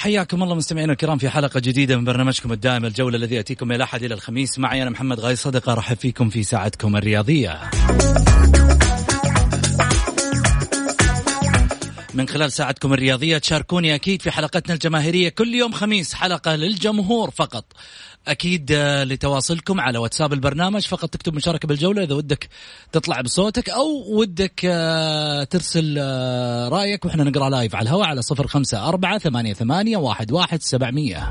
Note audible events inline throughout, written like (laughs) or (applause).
حياكم الله مستمعينا الكرام في حلقة جديدة من برنامجكم الدائم الجولة الذي يأتيكم من الأحد إلى الخميس. معي أنا محمد غازي صدقة رحب فيكم في ساعتكم الرياضية. من خلال ساعتكم الرياضية تشاركوني أكيد في حلقتنا الجماهيرية كل يوم خميس حلقة للجمهور فقط. أكيد آه، لتواصلكم على واتساب البرنامج فقط تكتب مشاركة بالجولة إذا ودك تطلع بصوتك أو ودك آه، ترسل آه، رأيك وإحنا نقرأ لايف على الهواء على صفر خمسة أربعة ثمانية, ثمانية واحد, واحد سبعمية.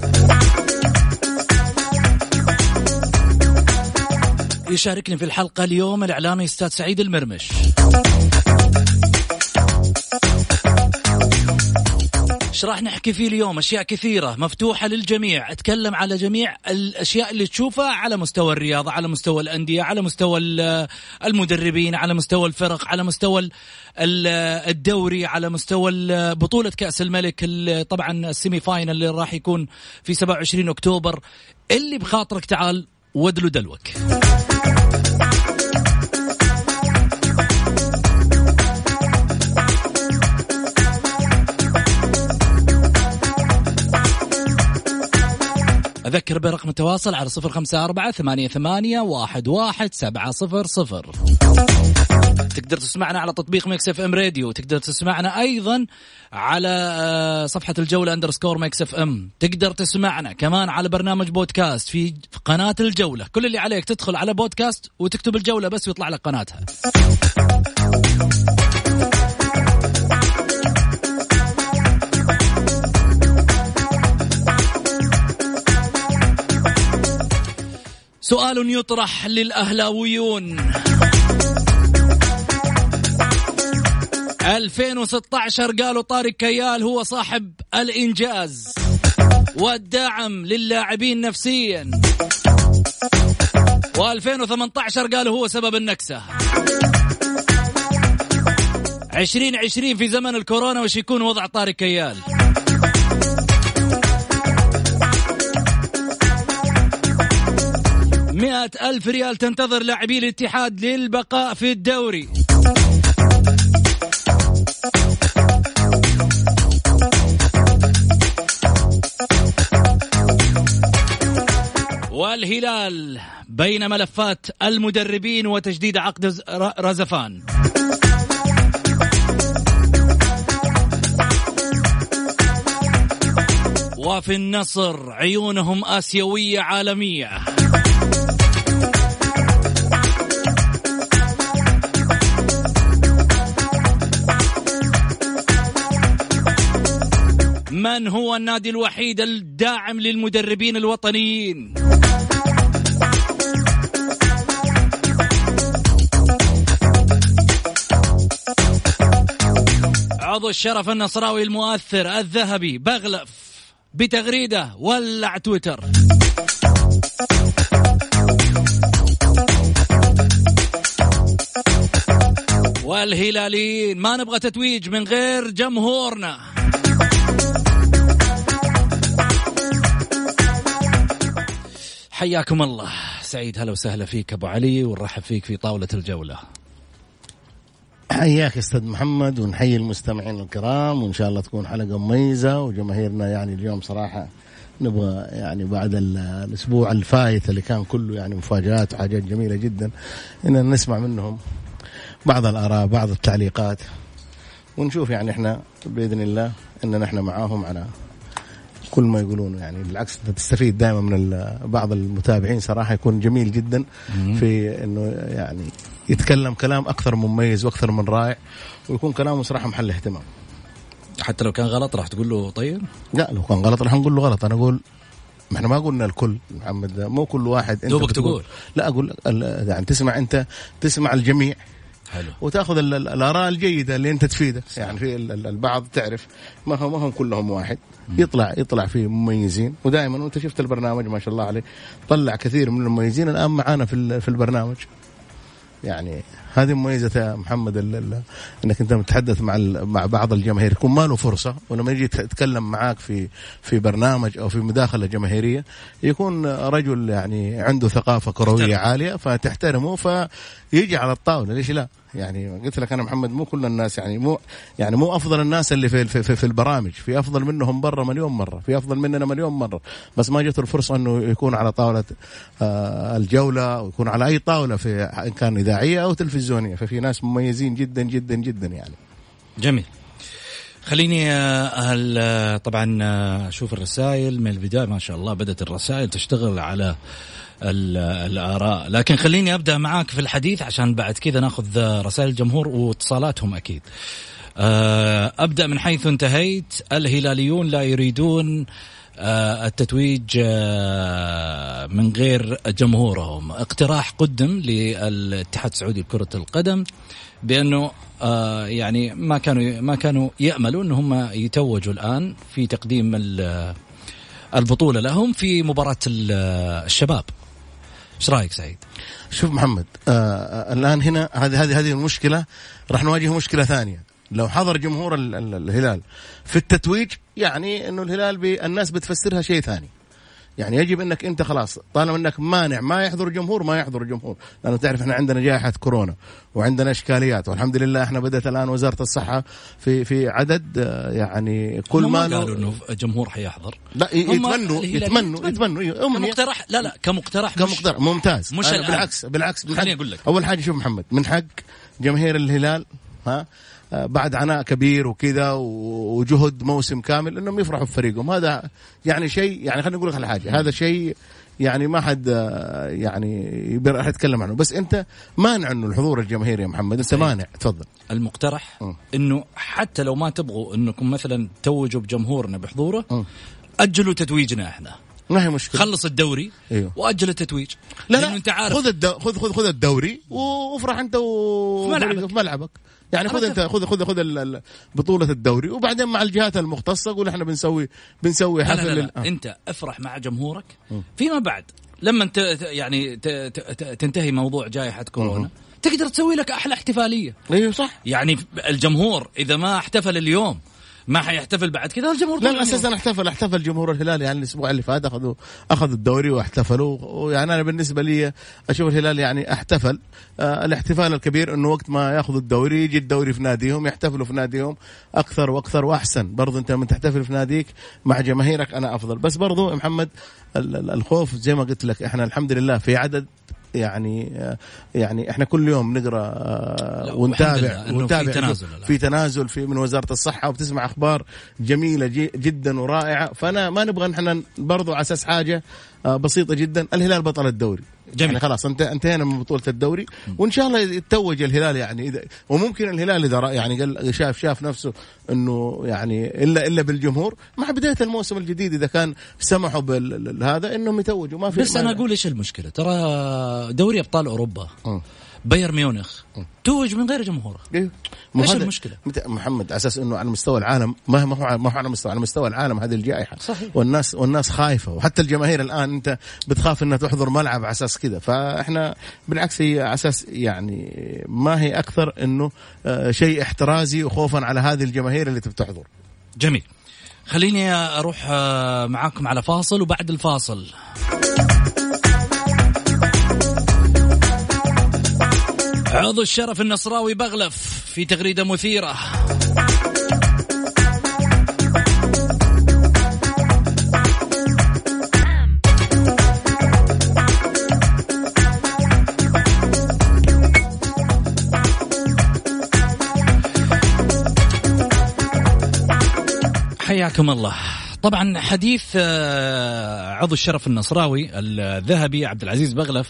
يشاركني في الحلقة اليوم الإعلامي أستاذ سعيد المرمش. إيش راح نحكي فيه اليوم؟ أشياء كثيرة مفتوحة للجميع. أتكلم على جميع الأشياء اللي تشوفها على مستوى الرياضة على مستوى الأندية على مستوى المدربين على مستوى الفرق على مستوى الدوري على مستوى بطولة كأس الملك طبعا السيمي فاينل اللي راح يكون في 27 أكتوبر. اللي بخاطرك تعال ودلو دلوك. أذكر برقم التواصل على صفر خمسة أربعة ثمانية, ثمانية واحد, واحد سبعة صفر صفر. تقدر تسمعنا على تطبيق Mix FM Radio تقدر تسمعنا أيضا على آه، صفحة الجولة underscore Mix FM. تقدر تسمعنا كمان على برنامج بودكاست في قناة الجولة. كل اللي عليك تدخل على بودكاست وتكتب الجولة بس ويطلع لك قناتها. سؤال يطرح للأهلاويون. 2016 قالوا طارق كيال هو صاحب الإنجاز والدعم للاعبين نفسيا. و2018 قالوا هو سبب النكسة. 2020 في زمن الكورونا وش يكون وضع طارق كيال؟ مئة ألف ريال تنتظر لاعبي الاتحاد للبقاء في الدوري. والهلال بين ملفات المدربين وتجديد عقد رزفان. وفي النصر عيونهم آسيوية عالمية. من هو النادي الوحيد الداعم للمدربين الوطنيين؟ عضو الشرف النصراوي المؤثر الذهبي بغلف بتغريدة ولع تويتر. والهلاليين ما نبغى تتويج من غير جمهورنا. حياكم الله. سعيد هلا وسهلا فيك أبو علي ونرحب فيك في طاولة الجولة. حياك أستاذ محمد ونحيي المستمعين الكرام وإن شاء الله تكون حلقة مميزة وجماهيرنا يعني اليوم صراحة نبغى يعني بعد الأسبوع الفايت اللي كان كله يعني مفاجآت وحاجات جميلة جدا إن نسمع منهم بعض الآراء بعض التعليقات ونشوف يعني إحنا بإذن الله إن إحنا معاهم على كل ما يقولونه يعني بالعكس انت تستفيد دائما من بعض المتابعين صراحة يكون جميل جدا في إنه يعني يتكلم كلام أكثر مميز وأكثر من رائع ويكون كلامه صراحة محل اهتمام. حتى لو كان غلط راح تقول له طيب؟ لا لو كان غلط راح نقول له غلط. أنا أقول ما إحنا ما قلنا الكل محمد مو كل واحد. أنت دوبك تقول. لا أقول يعني تسمع أنت تسمع الجميع. حلو. وتاخذ ال- ال- الآراء الجيدة اللي أنت تفيدك. يعني في ال- ال- البعض تعرف ما هم ما هم كلهم واحد. يطلع يطلع فيه مميزين. ودائما وانت شفت البرنامج ما شاء الله عليه. طلع كثير من المميزين. الآن معانا في في البرنامج. يعني هذه مميزة يا محمد إنك أنت متحدث مع مع بعض الجماهير. يكون ما له فرصة ولما يجي يتكلم معاك في في برنامج أو في مداخلة جماهيرية يكون رجل يعني عنده ثقافة كروية تحترم. عالية فتحترمه فيجي على الطاولة. ليش لا؟ يعني قلت لك أنا محمد مو كل الناس يعني مو يعني مو أفضل الناس اللي في في, في, في البرامج. في أفضل منهم برا مليون مرة في أفضل مننا مليون مرة. بس ما جت الفرصة إنه يكون على طاولة آه الجولة ويكون على أي طاولة في إن كان إذاعية أو تلفزيونيه ففي ناس مميزين جدا جدا جدا يعني. جميل. خليني آه، هل آه، طبعا آه، أشوف الرسائل. من البداية ما شاء الله بدأت الرسائل تشتغل على ال- الآراء. لكن خليني أبدأ معاك في الحديث عشان بعد كذا نأخذ آه، رسائل الجمهور واتصالاتهم أكيد. آه، أبدأ من حيث انتهيت. الهلاليون لا يريدون آه، التتويج آه، من غير جمهورهم. اقتراح قدم للاتحاد السعودي لكرة القدم بأنه آه، يعني ما كانوا ما كانوا يأملوا إن هم يتوجوا الآن في تقديم ال- البطولة لهم في مباراة ال- الشباب. إيش رأيك سعيد؟ شوف محمد آه آه، الآن هنا هذه هذه هذه المشكلة راح نواجه مشكلة ثانية. لو حضر جمهور ال- ال- الهلال في التتويج يعني إنه الهلال بي الناس بتفسرها شيء ثاني يعني يجب إنك أنت خلاص طالما إنك مانع ما يحضر جمهور ما يحضر جمهور لأنه تعرف إحنا عندنا جائحة كورونا وعندنا إشكاليات والحمد لله إحنا بدأت الآن وزارة الصحة في في عدد آه، يعني كل ما له- قالوا إنه جمهور حيحضر لا يتمنوا يتمنوا يتمنوا. كمقترح لا لا كمقترح مش- كمقترح ممتاز مش. بالعكس بالعكس خليني أقول لك. أول حاجة شوف محمد من حق جماهير الهلال ها بعد عناء كبير وكذا وجهد موسم كامل إنهم يفرحوا بفريقهم. هذا يعني شيء يعني خليني أقول لك على حاجة. هذا شيء يعني ما حد آه، يعني راح يتكلم عنه. بس أنت مانع إنه الحضور الجماهيري يا محمد. أنت مانع. تفضل. المقترح م. إنه حتى لو ما تبغوا إنكم مثلا توجوا بجمهورنا بحضوره م. أجلوا تتويجنا إحنا. ما هي مشكلة. خلص الدوري أيوه. وأجل التتويج. لا لا. أنت عارف. خذ الدو... خذ خذ خذ الدوري وافرح أنت و... في ملعبك. في ملعبك. يعني خذ انت خذ خذ خذ بطولة الدوري. وبعدين مع الجهات المختصة قول إحنا بنسوي بنسوي لا لا حفل لا, لا. لل- آه. أنت افرح مع جمهورك. فيما بعد لما انت يعني تنتهي موضوع جائحة كورونا تقدر تسوي لك أحلى احتفالية. أيوه صح. يعني الجمهور إذا ما احتفل اليوم ما حيحتفل بعد كذا الجمهور لا أساسا احتفل احتفل جمهور الهلال يعني الأسبوع اللي فات اخذوا أخذوا الدوري واحتفلوا. ويعني أنا بالنسبة لي أشوف الهلال يعني احتفل. آه الاحتفال الكبير إنه وقت ما يأخذوا الدوري يجي الدوري في ناديهم يحتفلوا في ناديهم أكثر وأكثر وأحسن. برضو أنت لما تحتفل في ناديك مع جماهيرك أنا أفضل. بس برضو محمد ال- ال- الخوف زي ما قلت لك إحنا الحمد لله في عدد يعني يعني إحنا كل يوم نقرأ آه، ونتابع إنه في ونتابع تنازل. في تنازل في من وزارة الصحة وبتسمع أخبار جميلة جدا ورائعة فأنا ما نبغى نحن برضو على أساس حاجة بسيطة جدا. الهلال بطل الدوري. جميل. يعني خلاص انت أنتهينا من بطولة الدوري. وإن شاء الله يتوج الهلال يعني اذا وممكن الهلال إذا يعني قال شاف شاف نفسه إنه يعني الا إلا بالجمهور مع بداية الموسم الجديد إذا كان سمحوا بهذا إنهم يتوجوا. ما في بس أنا أقول إيش المشكلة؟ ترى دوري أبطال أوروبا. م. بايرن ميونخ. توج من غير جمهوره إيه. المشكلة؟ مت- محمد على أساس إنه على مستوى العالم ما ما هو ما هو على مستوى على مستوى العالم هذه الجائحة. صحيح. والناس والناس خايفة. وحتى الجماهير الآن أنت بتخاف إنها تحضر ملعب على أساس كذا. فإحنا بالعكس هي على أساس يعني ما هي أكثر إنه آه، شيء احترازي وخوفا على هذه الجماهير اللي تبي تحضر. جميل. خليني أروح آه، معاكم على فاصل وبعد الفاصل. عضو الشرف النصراوي بغلف في تغريدة مثيرة. حياكم الله. طبعا حديث آه، عضو الشرف النصراوي الذهبي عبد العزيز بغلف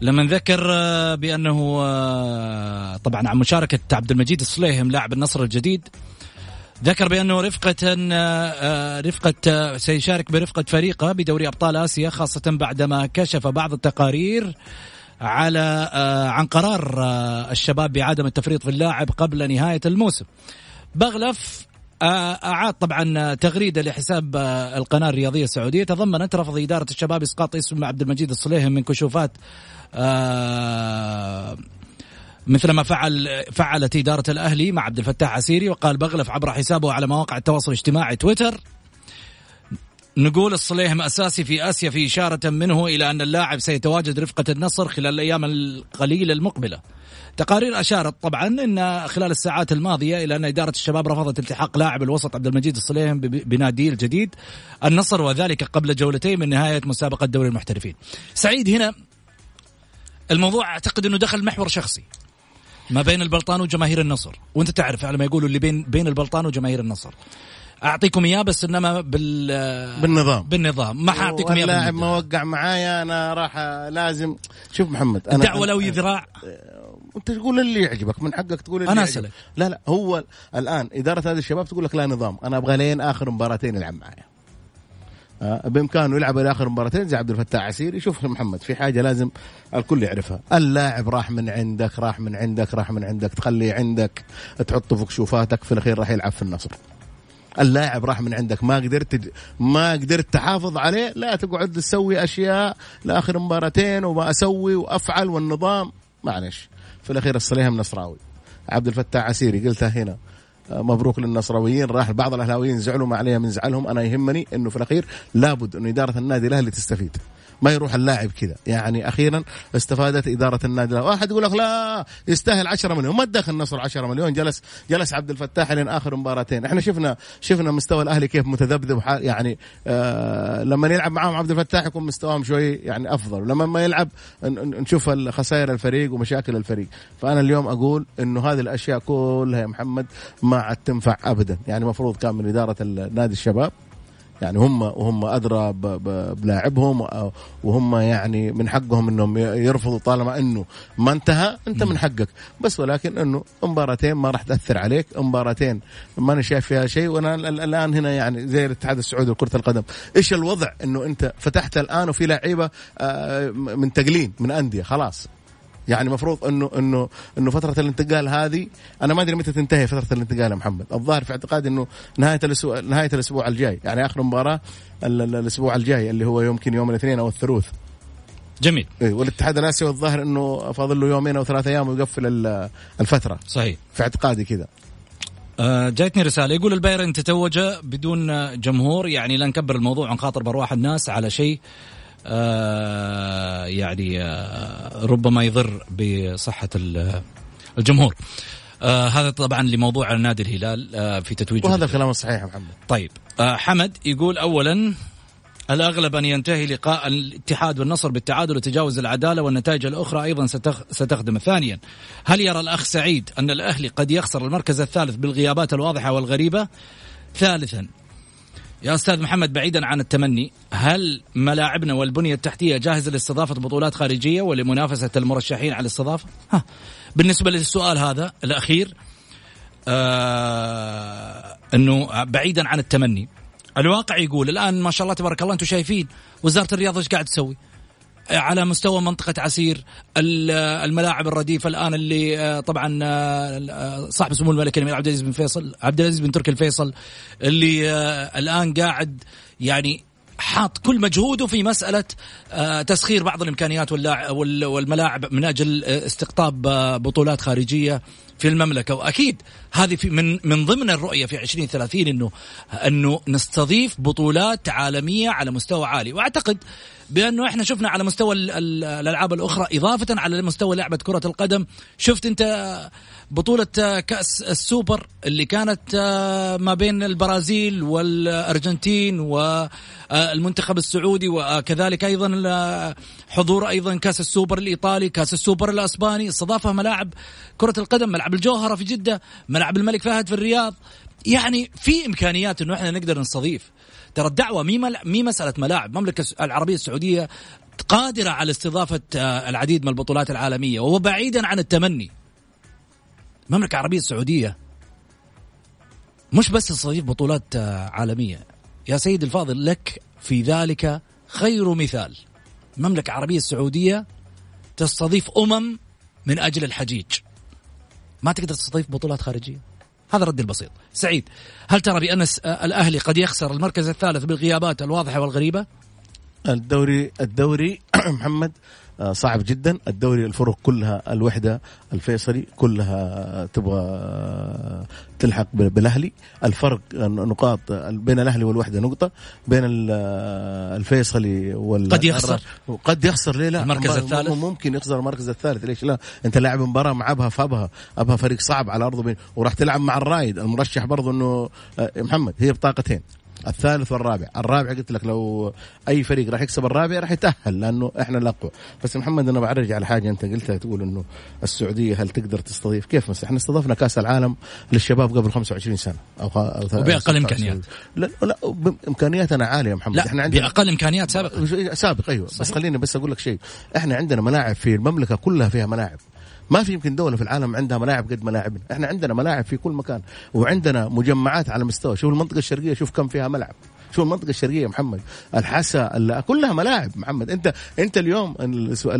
لما ذكر آه، بأنه آه، طبعا عن مشاركة عبد المجيد الصليهم لاعب النصر الجديد ذكر بأنه رفقة آه، رفقة آه، سيشارك برفقة فريقه بدوري أبطال آسيا خاصة بعدما كشف بعض التقارير على عن قرار الشباب بعدم التفريط في اللاعب قبل نهاية الموسم. بغلف أعاد طبعا تغريدة لحساب القناة الرياضية السعودية تضمنت رفض إدارة الشباب إسقاط اسم عبد المجيد الصليهم من كشوفات مثل ما فعل فعلت إدارة الأهلي مع عبد الفتاح عسيري وقال بغلف عبر حسابه على مواقع التواصل الاجتماعي تويتر نقول الصليهم أساسي في آسيا في إشارة منه إلى أن اللاعب سيتواجد رفقة النصر خلال الأيام القليلة المقبلة. تقارير أشارت طبعا إن خلال الساعات الماضية إلى أن إدارة الشباب رفضت التحاق لاعب الوسط عبد المجيد الصليهم بناديه الجديد النصر وذلك قبل جولتين من نهاية مسابقة دوري المحترفين. سعيد هنا الموضوع أعتقد إنه دخل محور شخصي ما بين البلطان وجماهير النصر. وأنت تعرف على ما يقولوا اللي بين بين البلطان وجماهير النصر. أعطيكم إياه بس إنما بال بالنظام. بالنظام. ما حأعطيكم إياه اللاعب ما وقع معايا أنا راح لازم شوف محمد أنا دعوه لو ذراع. أنت تقول اللي يعجبك؟ من حقك تقول اللي أنا أسألك. لا لا هو الآن إدارة نادي الشباب تقول لك لا نظام أنا أبغى لين آخر مباراتين يلعب معايا. بإمكانه يلعب إلى آخر مباراتين زي عبد الفتاح عسيري. شوف محمد في حاجة لازم الكل يعرفها. اللاعب راح من عندك راح من عندك راح من عندك تخليه عندك تحطه في كشوفاتك في الأخير راح يلعب في النصر. اللاعب راح من عندك ما قدرت ما قدرت تحافظ عليه لا تقعد تسوي أشياء لآخر مباراتين وما أسوي وأفعل والنظام. معلش في الأخير الصليهم نصراوي. عبد الفتاح عسيري قلتها هنا. آه، مبروك للنصراويين راح بعض الأهلاويين زعلوا ما عليها من زعلهم. أنا يهمني إنه في الأخير لابد إنه إدارة النادي الأهلي تستفيد. ما يروح اللاعب كذا. يعني أخيرا استفادت إدارة النادي واحد يقول لك لا يستاهل 10 مليون. ما تدخل النصر 10 مليون جلس جلس عبد الفتاح لين آخر مباراتين. إحنا شفنا شفنا مستوى الأهلي كيف متذبذب. يعني آه لما يلعب معاهم عبد الفتاح يكون مستواهم شوي يعني أفضل. ولما ما يلعب نشوف خسائر الفريق ومشاكل الفريق. فأنا اليوم أقول إنه هذه الأشياء كلها يا محمد ما عاد تنفع ابدا. يعني المفروض كان من إدارة نادي الشباب. يعني هم وهم أدرى بلاعبهم وهم يعني من حقهم إنهم يرفضوا طالما إنه ما انتهى أنت من حقك. بس ولكن إنه مباراتين ما راح تأثر عليك مباراتين ما أنا شايف فيها شيء وأنا الآن هنا يعني زي الاتحاد السعودي لكرة القدم. إيش الوضع؟ إنه أنت فتحت الآن وفي لعيبة آه، من تقلين من أندية خلاص. يعني المفروض انه انه إنه فترة الانتقال هذه أنا ما أدري متى تنتهي فترة الانتقال يا محمد. الظاهر في اعتقادي إنه نهاية الأسبوع نهاية الأسبوع الجاي يعني آخر مباراة الأسبوع الجاي اللي هو يمكن يوم الاثنين أو الثلاث. جميل. إيه والاتحاد الآسيوي الظاهر إنه فاضل له يومين أو ثلاثة أيام ويقفل الفترة. صحيح. في اعتقادي كذا. آه جايتني رسالة. يقول البايرن تتوج بدون جمهور يعني لا نكبر الموضوع ونخاطر بارواح الناس على شيء آه، يعني آه، ربما يضر بصحة الجمهور. آه هذا طبعا لموضوع نادي الهلال آه في تتويج وهذا الكلام الصحيح يا محمد. طيب آه حمد يقول اولا الأغلب أن ينتهي لقاء الاتحاد والنصر بالتعادل وتجاوز العدالة والنتائج الأخرى أيضا ستخدم. ثانيا هل يرى الأخ سعيد أن الأهلي قد يخسر المركز الثالث بالغيابات الواضحة والغريبة؟ ثالثا يا أستاذ محمد بعيدا عن التمني هل ملاعبنا والبنية التحتية جاهزة لاستضافة بطولات خارجية ولمنافسة المرشحين على الاستضافة؟ ها بالنسبة للسؤال هذا الأخير آه إنه بعيدا عن التمني الواقع يقول الآن ما شاء الله تبارك الله أنتم شايفين وزارة الرياضه إيش قاعد تسوي؟ على مستوى منطقة عسير الملاعب الرديفة الآن اللي آه، طبعا آه، صاحب سمو الملك الأمير عبد العزيز بن فيصل عبد العزيز بن تركي الفيصل اللي آه، الآن قاعد يعني حاط كل مجهوده في مسألة تسخير بعض الإمكانيات والملاعب من أجل استقطاب بطولات خارجية في المملكة. وأكيد هذه في من من ضمن الرؤية في 2030 إنه إنه نستضيف بطولات عالمية على مستوى عالي. وأعتقد بأنه إحنا شفنا على مستوى الألعاب الأخرى إضافة على مستوى لعبة كرة القدم. شفت أنت بطولة كأس السوبر اللي كانت ما بين البرازيل والأرجنتين والمنتخب السعودي وكذلك أيضا حضور أيضا كأس السوبر الإيطالي كأس السوبر الأسباني. استضافه ملاعب كرة القدم ملعب الجوهرة في جدة ملعب الملك فهد في الرياض. يعني في إمكانيات إنه إحنا نقدر نستضيف. ترى الدعوة مي مي مسألة ملاعب. المملكه العربية السعودية قادرة على استضافة آه، العديد من البطولات العالمية وهو بعيدا عن التمني. المملكة العربية السعودية مش بس تستضيف بطولات آه، عالمية. يا سيد الفاضل لك في ذلك خير مثال. المملكة العربية السعودية تستضيف أمم من أجل الحجيج. ما تقدر تستضيف بطولات خارجية. هذا ردي البسيط. سعيد هل ترى بأن الأهلي قد يخسر المركز الثالث بالغيابات الواضحة والغريبة؟ الدوري الدوري (clears throat) محمد آه، صعب جدا. الدوري الفرق كلها الوحدة الفيصلي كلها تبغى آه، تلحق بالأهلي. الفرق نقاط بين الأهلي والوحدة نقطة بين آه، الفيصلي وال قد يخسر؟ قد يخسر ليه لا؟ المركز الثالث؟ ممكن يخسر المركز الثالث ليش لا؟ انت لاعب مباراة مع أبها فأبها أبها فريق صعب على ارضه وراح تلعب مع الرايد المرشح برضه إنه محمد هي بطاقتين. الثالث والرابع. الرابع قلت لك لو أي فريق راح يكسب الرابع راح يتأهل لأنه إحنا الاقوى بس محمد أنا بعرج على حاجة أنت قلتها تقول إنه السعودية هل تقدر تستضيف؟ كيف بس إحنا استضفنا كأس العالم للشباب قبل 25 سنة أو, أو وبأقل إمكانيات. لا لا إمكانياتنا عالية محمد. لا إحنا عندنا بأقل إمكانيات سابقه سابق أيوه. صحيح. بس خليني بس أقول لك شيء. إحنا عندنا ملاعب في المملكة كلها فيها ملاعب. ما في يمكن دولة في العالم عندها ملاعب قد ملاعبنا. إحنا عندنا ملاعب في كل مكان وعندنا مجمعات على مستوى. شوف المنطقة الشرقية شوف كم فيها ملعب شو المنطقة الشرقية محمد الحسا كلها ملاعب محمد. أنت أنت اليوم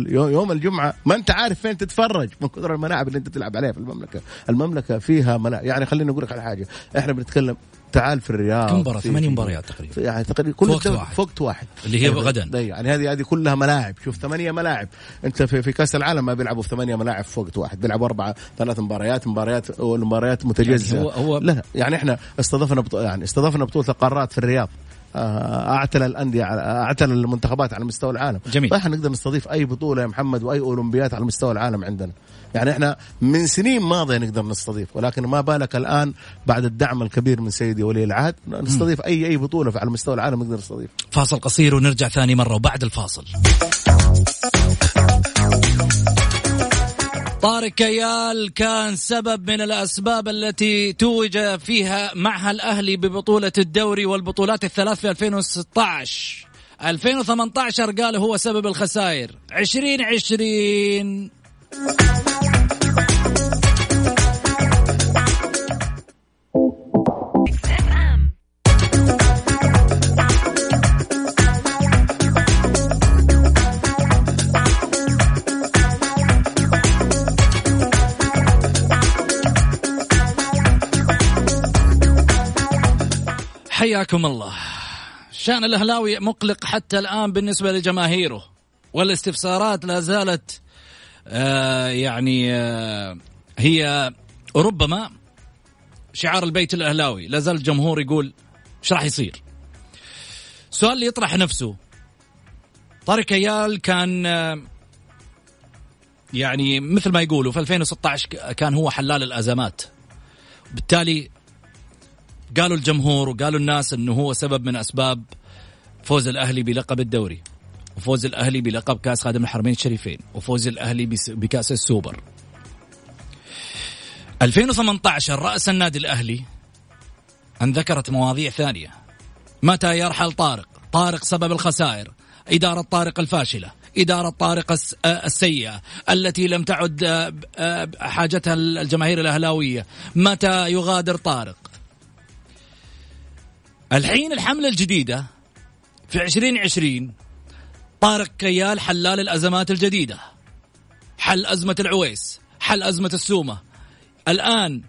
يوم الجمعة ما أنت عارف فين تتفرج من كثر الملاعب اللي أنت تلعب عليها في المملكة. المملكة فيها ملاعب. يعني خليني أقول لك على حاجة. إحنا بنتكلم تعال في الرياض كم مباراة؟ ثمانية مباريات تقريبا. يعني تقريبا كل وقت واحد. وقت واحد. اللي هي غدا. يعني هذه هذه كلها ملاعب. شوف ثمانية ملاعب. أنت في, في كأس العالم ما بيلعبوا في ثمانية ملاعب في وقت واحد. بيلعبوا أربعة ثلاث مباريات مباريات والمباريات متجزئة. يعني هو, هو لا يعني إحنا استضفنا بطو... يعني استضفنا بطولة القارات في الرياض. آه، أعتل الأندية أعتل المنتخبات على مستوى العالم. جميل. فاحنا نقدر نستضيف أي بطولة يا محمد وأي أولمبيات على مستوى العالم عندنا. يعني إحنا من سنين ماضية نقدر نستضيف ولكن ما بالك الآن بعد الدعم الكبير من سيدي ولي العهد نستضيف اي أي بطولة على مستوى العالم نقدر نستضيف. فاصل قصير ونرجع ثاني مرة وبعد الفاصل. طارق كيال كان سبب من الأسباب التي توج فيها معها الأهلي ببطولة الدوري والبطولات الثلاث في 2016 2018 قال هو سبب الخسائر. 2020 حياكم الله. شأن الأهلاوي مقلق حتى الآن بالنسبة لجماهيره والاستفسارات لا زالت آه يعني آه هي ربما شعار البيت الأهلاوي. لا زال الجمهور يقول إيش راح يصير؟ السؤال اللي يطرح نفسه. طارق ايال كان آه يعني مثل ما يقولوا في 2016 كان هو حلال الأزمات. بالتالي قالوا الجمهور وقالوا الناس إنه هو سبب من أسباب فوز الأهلي بلقب الدوري وفوز الأهلي بلقب كأس خادم الحرمين الشريفين وفوز الأهلي بكأس السوبر. 2018 رأس النادي الأهلي أن ذكرت مواضيع ثانية. متى يرحل طارق؟ طارق سبب الخسائر. إدارة طارق الفاشلة إدارة طارق السيئة التي لم تعد حاجتها الجماهير الأهلاوية. متى يغادر طارق؟ الحين الحملة الجديدة في 2020 طارق كيال حلال الأزمات الجديدة. حل أزمة العويس حل أزمة السومة. الآن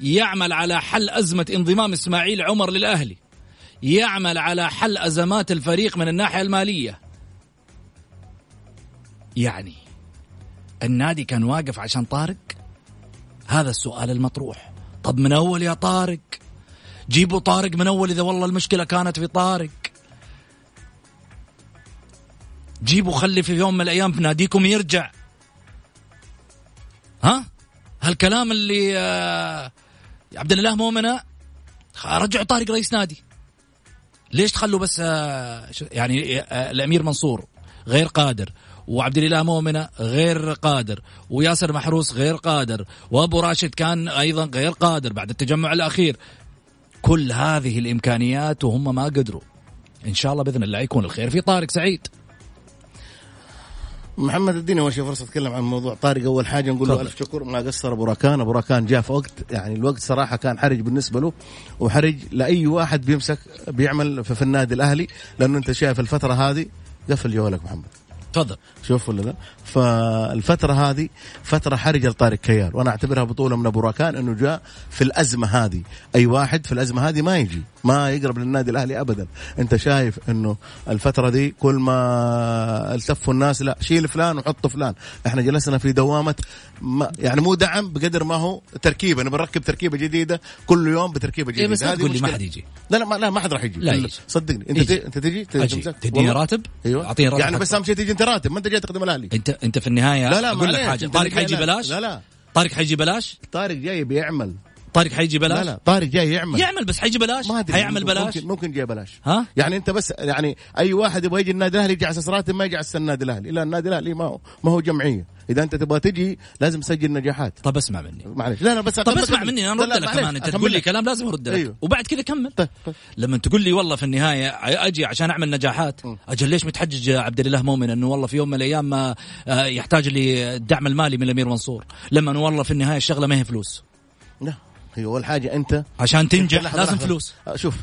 يعمل على حل أزمة انضمام إسماعيل عمر للأهلي. يعمل على حل أزمات الفريق من الناحية المالية. يعني النادي كان واقف عشان طارق؟ هذا السؤال المطروح. طب من أول يا طارق؟ جيبوا طارق من أول إذا والله المشكلة كانت في طارق. جيبوا خلي في يوم من الأيام في ناديكم يرجع. ها؟ هالكلام اللي آه عبد الله مؤمنة رجعوا طارق رئيس نادي. ليش تخلوا بس آه يعني آه الأمير منصور غير قادر وعبد الاله مؤمنة غير قادر وياسر محروس غير قادر وأبو راشد كان أيضا غير قادر بعد التجمع الأخير. كل هذه الإمكانيات وهم ما قدروا. إن شاء الله بإذن الله يكون الخير. في طارق سعيد. محمد اديني أول شيء فرصة أتكلم عن موضوع طارق. أول حاجة نقول له ألف شكر. ما قصر أبو راكان. أبو راكان جاء في وقت يعني الوقت صراحة كان حرج بالنسبة له وحرج لأي واحد بيمسك بيعمل في, في النادي الأهلي لأنه أنت شايف الفترة هذه قفل جوالك محمد. تفضل. شوف ولا لا؟ فالفترة هذه فترة حرجة لطارق كيال وأنا أعتبرها بطولة من أبو راكان أنه جاء في الأزمة هذه. أي واحد في الأزمة هذه ما يجي ما يقرب للنادي الأهلي أبدا. أنت شايف أنه الفترة دي كل ما التفوا الناس لا شيل فلان وحط فلان. إحنا جلسنا في دوامة ما يعني مو دعم بقدر ما هو تركيبة. نبي نركب تركيبة جديدة كل يوم بتركيبة جديدة. إيه بس تقول لي ما. حد يجي. لا لا ما, لا ما حد راح يجي. لا يجي. صدقني. أنت يجي. أنت تجي. تديني. راتب؟ أيوه. أعطيني راتب يعني بس أهم شيء تيجي أنت راتب. ما أنت جاي تخدم الأهلي. انت أنت في النهاية لا لا أقول لك. حاجة. طارق حيجي لا. بلاش؟ لا لا. طارق حيجي بلاش؟ طارق جاي بيعمل. طارق حيجي بلاش؟ لا لا طارق جاي يعمل. يعمل بس حيجي بلاش؟ ما أدري حيعمل ممكن- بلاش؟ ممكن ممكن جاي بلاش. ها؟ يعني أنت بس يعني أي واحد يبغى يجي النادي الأهلي يجي على أساس راتب ما يجي على أساس النادي الأهلي. لا النادي الأهلي ما هو ما هو جمعية. إذا أنت تبغى تجي لازم تسجل نجاحات. طب اسمع مني. معلش لا لا بس طب اسمع مني أنا ارد لك كمان. أنت تقول لي. كلام لازم أرد لك. أيوه. وبعد كذا كمل. طيب، طيب. لما تقول لي والله في النهاية أجي عشان أعمل نجاحات أجل ليش متحجج يا عبد الاله مؤمن إنه والله في يوم من الأيام ما آه، يحتاج لي الدعم المالي من الأمير منصور؟ لما والله في النهاية الشغلة ما هي فلوس. لا. هي أول حاجة أنت عشان تنجح لازم. فلوس. آه، شوف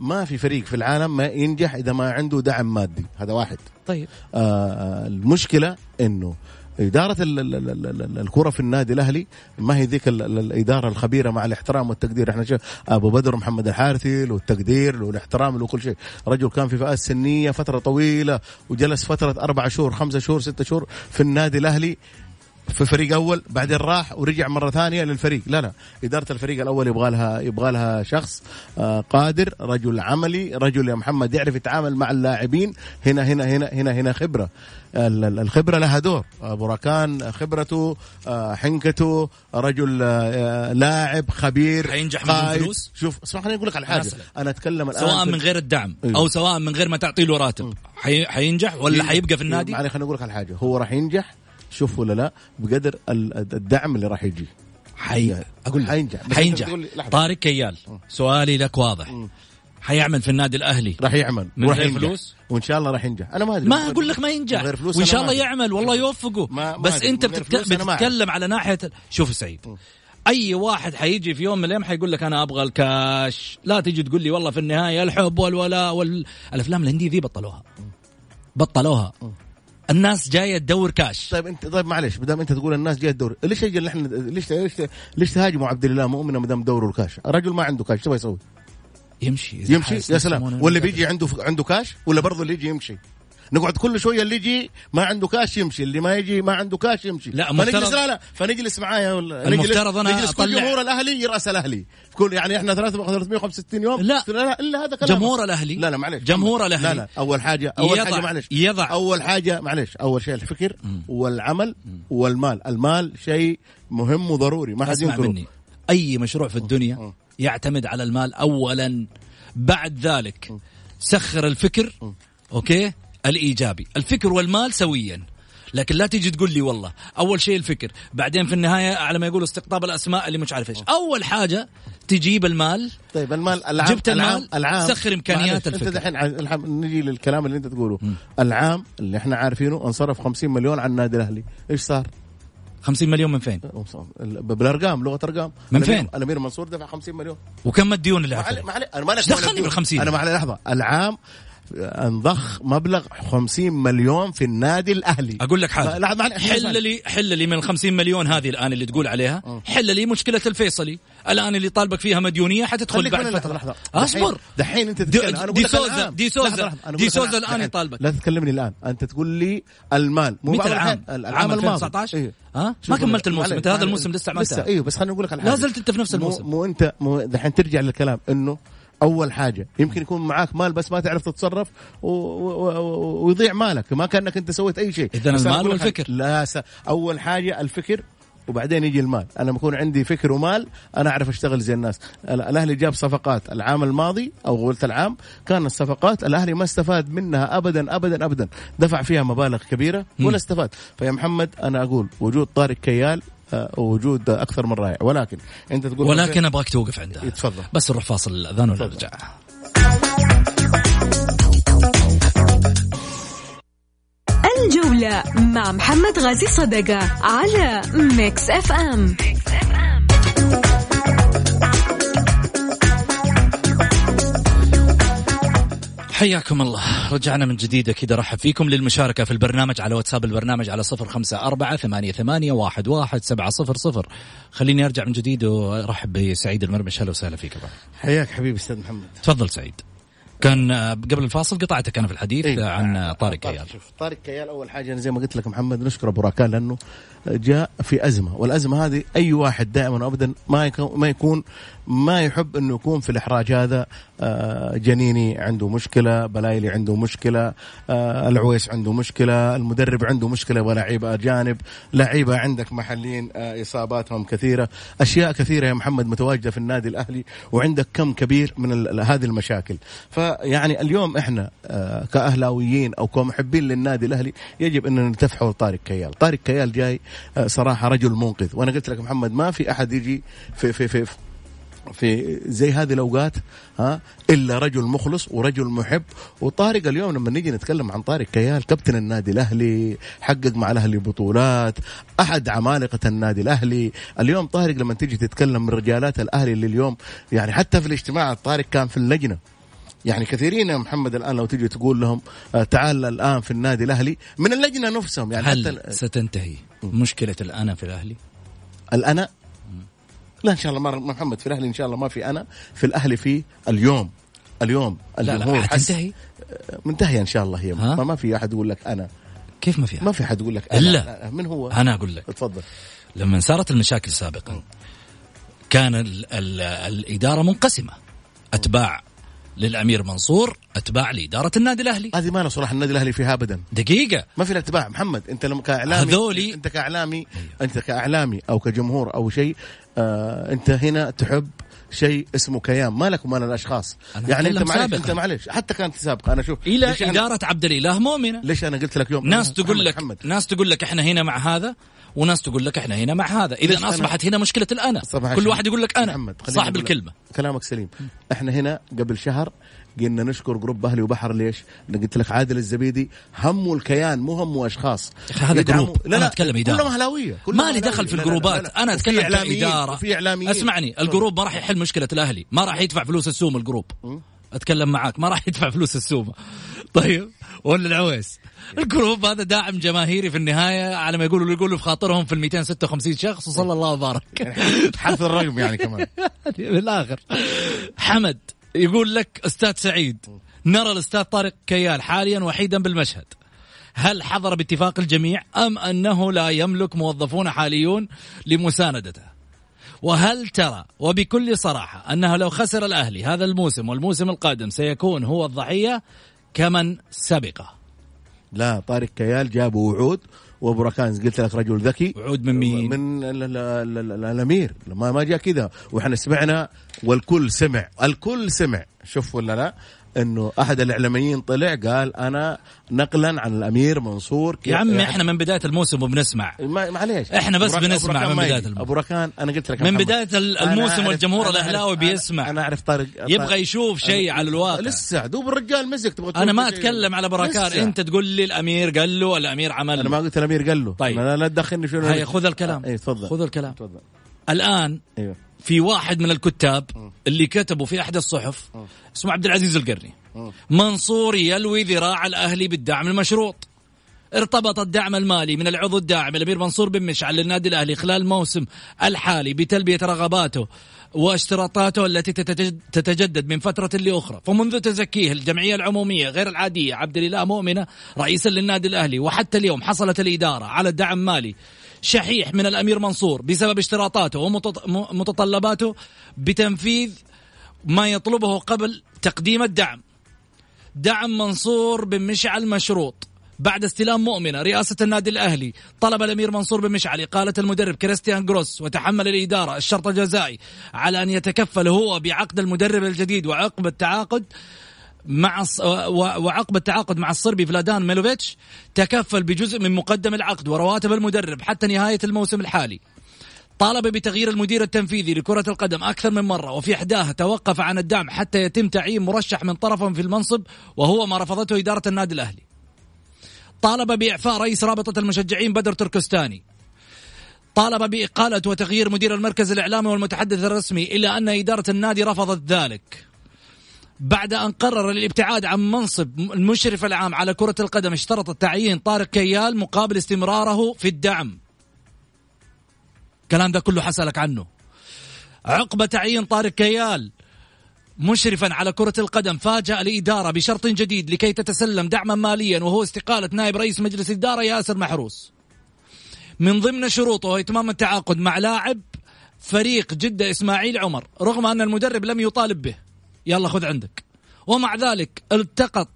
ما في فريق في العالم ما ينجح إذا ما عنده دعم مادي هذا واحد. طيب. آه، آه، المشكلة إنه إدارة ال- ال- ال- ال- ال- الكرة في النادي الأهلي ما هي ذيك ال- ال- الإدارة الخبيرة مع الاحترام والتقدير. إحنا شوف أبو بدر محمد الحارثي له التقدير له الاحترام له كل شيء. رجل كان في فئات سنية فترة طويلة وجلس فترة أربع شهور خمسة شهور ستة شهور في النادي الأهلي. في فريق أول بعدين راح ورجع مرة ثانية للفريق. لا لا إدارة الفريق الأول يبغى لها يبغى لها شخص آه، قادر رجل عملي رجل يا محمد يعرف يتعامل مع اللاعبين. هنا هنا هنا هنا هنا خبرة. ال- ال- الخبرة لها دور. أبو خبرته آه، حنكته رجل آه، لاعب خبير حينجح من. فلوس؟ شوف اسمع خليني أقول لك على حاجة. أنا أتكلم الآن سواء من غير الدعم أيوه. أو سواء من غير ما تعطي له راتب. حي... حينجح ولا حيبقى في النادي؟ معلش خليني أقول لك على حاجة. هو راح ينجح شوف ولا لا بقدر ال- الدعم اللي راح يجي. حي... أقول لك. حينجح. حينجح. طارق كيال سؤالي لك واضح. حيعمل في النادي الأهلي. راح يعمل. من وراح غير. فلوس؟ وإن شاء الله راح ينجح. أنا ما أدري. ما أقول لك ما ينجح. غير فلوس وإن شاء الله. يعمل. والله يوفقه. ما- بس. أنت بتتك... ما أعرف. بتتكلم على ناحية شوف سعيد. أي واحد حيجي في يوم من الأيام حيقول لك أنا أبغى الكاش. لا تيجي تقول لي والله في النهاية الحب والولاء والافلام الهندية ذي بطلوها. بطلوها. الناس جاية تدور كاش طيب انت طيب معلش ما دام انت تقول الناس جاية تدور ليش اللي إحنا ليش ليش ليش تهاجموا عبد الله مؤمن ما دام دوروا الكاش الرجل ما عنده كاش تبغى يسوي يمشي يمشي؟ يا سلام. واللي. بيجي عنده عنده كاش ولا برضه اللي يجي يمشي؟ نقعد كل شوية اللي يجي ما عنده كاش يمشي اللي ما يجي ما عنده كاش يمشي. لا، فنجلس لا لا فنجلس معايا ولا المفترض أنا نجلس كل جمهور الأهلي يرأس الأهلي. كل يعني إحنا 365 يوم. لا. لا لا إلا هذا كلام جمهور الأهلي. لا لا معلش جمهور الأهلي. لا لا أول حاجة أول يضع- حاجة معلش يضع- أول حاجة معلش أول شيء الفكر والعمل والمال. المال شيء مهم وضروري. ما حد ينكره. مني. أي مشروع في الدنيا يعتمد على المال اولا. بعد ذلك سخر الفكر. أوكي؟ الإيجابي. الفكر والمال سويا. لكن لا تيجي تقول لي والله أول شيء الفكر. بعدين في النهاية على ما يقولوا استقطاب الأسماء اللي مش عارف إيش. أول حاجة تجيب المال. طيب المال العام جبت المال، العام, سخر إمكانيات معلش، الفكر. انت دحين نجي للكلام اللي أنت تقوله. العام اللي إحنا عارفينه انصرف 50 مليون على النادي الأهلي. إيش صار؟ 50 مليون من فين؟ بالأرقام لغة أرقام. من فين؟ الامير منصور دفع 50 مليون. وكم الديون اللي ما على علي ما علي أنا ما دخلني بال 50 أنا ما علي لحظة. العام انضخ مبلغ 50 مليون في النادي الأهلي أقول لك حاجة حل لي حل لي من ال 50 مليون هذه الآن اللي تقول عليها حل لي مشكلة الفيصلي الآن اللي طالبك فيها مديونية حتدخل بعد فترة لحظة. أصبر دحين- أنت دي- دي سوزا-. دي سوزا- دي سوزا دحين. يطالبك. لا تكلمني الآن أنت تقول لي المال مو متى العام؟ العام الماضي 2019 إيه. ها؟ ما كملت الموسم، أنت هذا. الموسم لسه ما لسه. أيوه بس خليني أقول لك على لا. زلت أنت في نفس مو- الموسم. مو انت مو دحين ترجع للكلام إنه أول حاجة. يمكن يكون معاك مال بس ما تعرف تتصرف و... و... و... ويضيع مالك. ما كأنك أنت سويت أي شيء. أنا المال والفكر. حاجة. لا س... أول حاجة الفكر وبعدين يجي المال. أنا بكون عندي فكر ومال أنا أعرف أشتغل زي الناس. ال- الأهلي جاب صفقات. العام الماضي أو قلت العام كان الصفقات الأهلي ما استفاد منها ابدا ابدا ابدا. دفع فيها مبالغ كبيرة ولا استفاد. فيا محمد أنا أقول وجود طارق كيال وجود أكثر من رائع. ولكن أنت تقول ولكن أبغاك توقف عندها تفضل. بس نروح فاصل الاذان ونرجع الجولة مع محمد غازي صدقة على Mix FM حياكم الله. رجعنا من جديد أكيد أرحب فيكم للمشاركة في البرنامج على واتساب البرنامج على صفر خمسة أربعة ثمانية, ثمانية واحد, واحد سبعة صفر صفر. خليني أرجع من جديد وأرحب بسعيد المرمش. هلا وسهلا فيك أبا. حياك حبيبي أستاذ محمد. تفضل سعيد. كان آه، قبل الفاصل قطعتك أنا في الحديث إيه. عن طارق كيال شوف طارق كيال أول حاجة أنا زي ما قلت لك محمد نشكر أبو راكان لأنه جاء في أزمة والأزمة هذه أي واحد دائما وابدا ما ما يكون ما يحب إنه يكون في الإحراج هذا. آه، جنيني عنده مشكلة بلايلي عنده مشكلة آه، العويس عنده مشكلة المدرب عنده مشكلة ولاعيبة أجانب لعيبه عندك محليين آه، إصاباتهم كثيرة أشياء كثيرة يا محمد متواجدة في النادي الأهلي وعندك كم كبير من هذه المشاكل. فيعني اليوم إحنا كأهلاويين أو كمحبين للنادي الأهلي يجب ان نتفحوا طارق كيال. طارق كيال جاي صراحة رجل منقذ. وأنا قلت لك محمد ما في أحد يجي في في في, في في زي هذه الأوقات ها إلا رجل مخلص ورجل محب. وطارق اليوم لما نيجي نتكلم عن طارق كيال كابتن النادي الأهلي حقق مع الأهلي بطولات أحد عمالقة النادي الأهلي. اليوم طارق لما تيجي تتكلم من رجالات الأهلي اللي اليوم يعني حتى في الاجتماع طارق كان في اللجنة. يعني كثيرين يا محمد الآن لو تيجي تقول لهم آه، تعال الآن في النادي الأهلي من اللجنة نفسهم. يعني حتى هل ال- ستنتهي؟ مشكلة الأنا في الأهلي؟ الأنا؟ لا إن شاء الله ما محمد في الأهلي إن شاء الله ما في أنا في الأهلي في اليوم اليوم لا الجمهور حتنتهي منتهيه إن شاء الله هي؟ ما, ما في أحد يقول لك أنا. كيف ما في ما في أحد يقول لك أنا. إلا. لا، من هو؟ أنا أقول لك. تفضل لما صارت المشاكل سابقا كان ال ال الإدارة منقسمة. أتباع للأمير منصور أتباع لإدارة النادي الأهلي. هذه ما صراحة النادي الأهلي فيها ابدا. دقيقة. ما في الاتباع محمد أنت لما كاعلامي هذولي- أنت كاعلامي أنت كإعلامي أو كجمهور أو شيء آه أنت هنا تحب شيء اسمه كيان. ما لك ومال الأشخاص. يعني أنت معلش. أنت معلش حتى كانت سابقة. أنا شوف إلى ليش أنا- عبد الإله مؤمنة. ليش أنا قلت لك يوم ناس تقول لك محمد. ناس تقول لك إحنا هنا مع هذا. وناس تقول لك إحنا هنا مع هذا. إذا أصبحت هنا مشكلة الانا كل. واحد يقول لك أنا محمد صاحب. الكلمة. كلامك سليم. إحنا هنا قبل شهر قلنا نشكر group أهلي وبحر. ليش؟ أنا قلت لك عادل الزبيدي همه الكيان مو همه اشخاص هذا group. لا أنا لا أتكلم إدارة. كلهم أهلاوية. كلهم ما لي. دخل في لا، لا، لا، الجروبات. لا. أنا أتكلم إعلاميين، كإدارة. وفي إعلاميين. اسمعني ال group ما راح يحل مشكلة الأهلي. ما راح يدفع فلوس السومة ال group. أتكلم معاك. ما راح يدفع فلوس السومة طيب ولا العويس. ال group هذا داعم جماهيري في النهاية على ما يقولوا يقولوا في خاطرهم في ال 256 شخص وصلى الله وبارك. حذف الرقم يعني كمان. (laughs) بالاخر حمد يقول لك أستاذ سعيد نرى الأستاذ طارق كيال حاليا وحيدا بالمشهد. هل حضر باتفاق الجميع أم أنه لا يملك موظفون حاليون لمساندته؟ وهل ترى وبكل صراحة أنه لو خسر الأهلي هذا الموسم والموسم القادم سيكون هو الضحية كمن سبقه. لا طارق كيال جابوا وعود وابو ركان قلت لك رجل ذكي. وعود من مين؟ من ال- ال- ال- ال- الأمير. ما ما جاء كذا. وإحنا سمعنا والكل سمع. الكل سمع. شوف ولا لا؟ إنه أحد الإعلاميين طلع قال أنا نقلا عن الأمير منصور يا عمي يعني إحنا من بداية الموسم وبنسمع معليش إحنا بس بنسمع من يجي. الموسم. أبو ركان أنا قلت لك من أنا الموسم والجمهور أنا- بيسمع. أنا أعرف طارق يبغى يشوف شيء على الواقع لسه دوب الرجال مزق تبغى أنا ما. أتكلم على بركان. أنت تقول لي الأمير قال له الأمير عمل أنا ما قلت الأمير قال له طيب. لا تدخلني شنو خذ الكلام اي تفضل خذ الكلام تفضل الآن أيوه في واحد من الكتاب اللي كتبوا في أحد الصحف اسمه عبد العزيز القرني. منصور يلوي ذراع الأهلي بالدعم المشروط. ارتبط الدعم المالي من العضو الداعم الأمير منصور بن مشعل للنادي الأهلي خلال الموسم الحالي بتلبية رغباته واشتراطاته التي تتجد- تتجدد من فترة لأخرى. فمنذ تزكيه الجمعية العمومية غير العادية عبد الإله مؤمنة رئيسا للنادي الأهلي وحتى اليوم حصلت الإدارة على دعم مالي شحيح من الأمير منصور بسبب اشتراطاته ومتطلباته بتنفيذ ما يطلبه قبل تقديم الدعم. دعم منصور بن مشعل مشروط بعد استلام مؤمنة. رئاسة النادي الأهلي طلب الأمير منصور بن مشعل إقالة المدرب كريستيان جروس وتحمل الإدارة الشرط الجزائي على أن يتكفل هو بعقد المدرب الجديد وعقب التعاقد مع وعقب التعاقد مع الصربي فلادان ميلوفيتش تكفل بجزء من مقدم العقد ورواتب المدرب حتى نهاية الموسم الحالي. طالب بتغيير المدير التنفيذي لكرة القدم أكثر من مرة وفي إحداها توقف عن الدعم حتى يتم تعيين مرشح من طرفهم في المنصب وهو ما رفضته إدارة النادي الأهلي. طالب بإعفاء رئيس رابطة المشجعين بدر تركستاني. طالب بإقالة وتغيير مدير المركز الإعلامي والمتحدث الرسمي إلا أن إدارة النادي رفضت ذلك. بعد أن قرر الابتعاد عن منصب المشرف العام على كرة القدم اشترط التعيين طارق كيال مقابل استمراره في الدعم. الكلام ده كله حسألك عنه. عقب تعيين طارق كيال مشرفا على كرة القدم فاجأ الإدارة بشرط جديد لكي تتسلم دعما ماليا وهو استقالة نائب رئيس مجلس الإدارة ياسر محروس. من ضمن شروطه إتمام التعاقد مع لاعب فريق جدة إسماعيل عمر رغم أن المدرب لم يطالب به. يلا خذ عندك. ومع ذلك التقط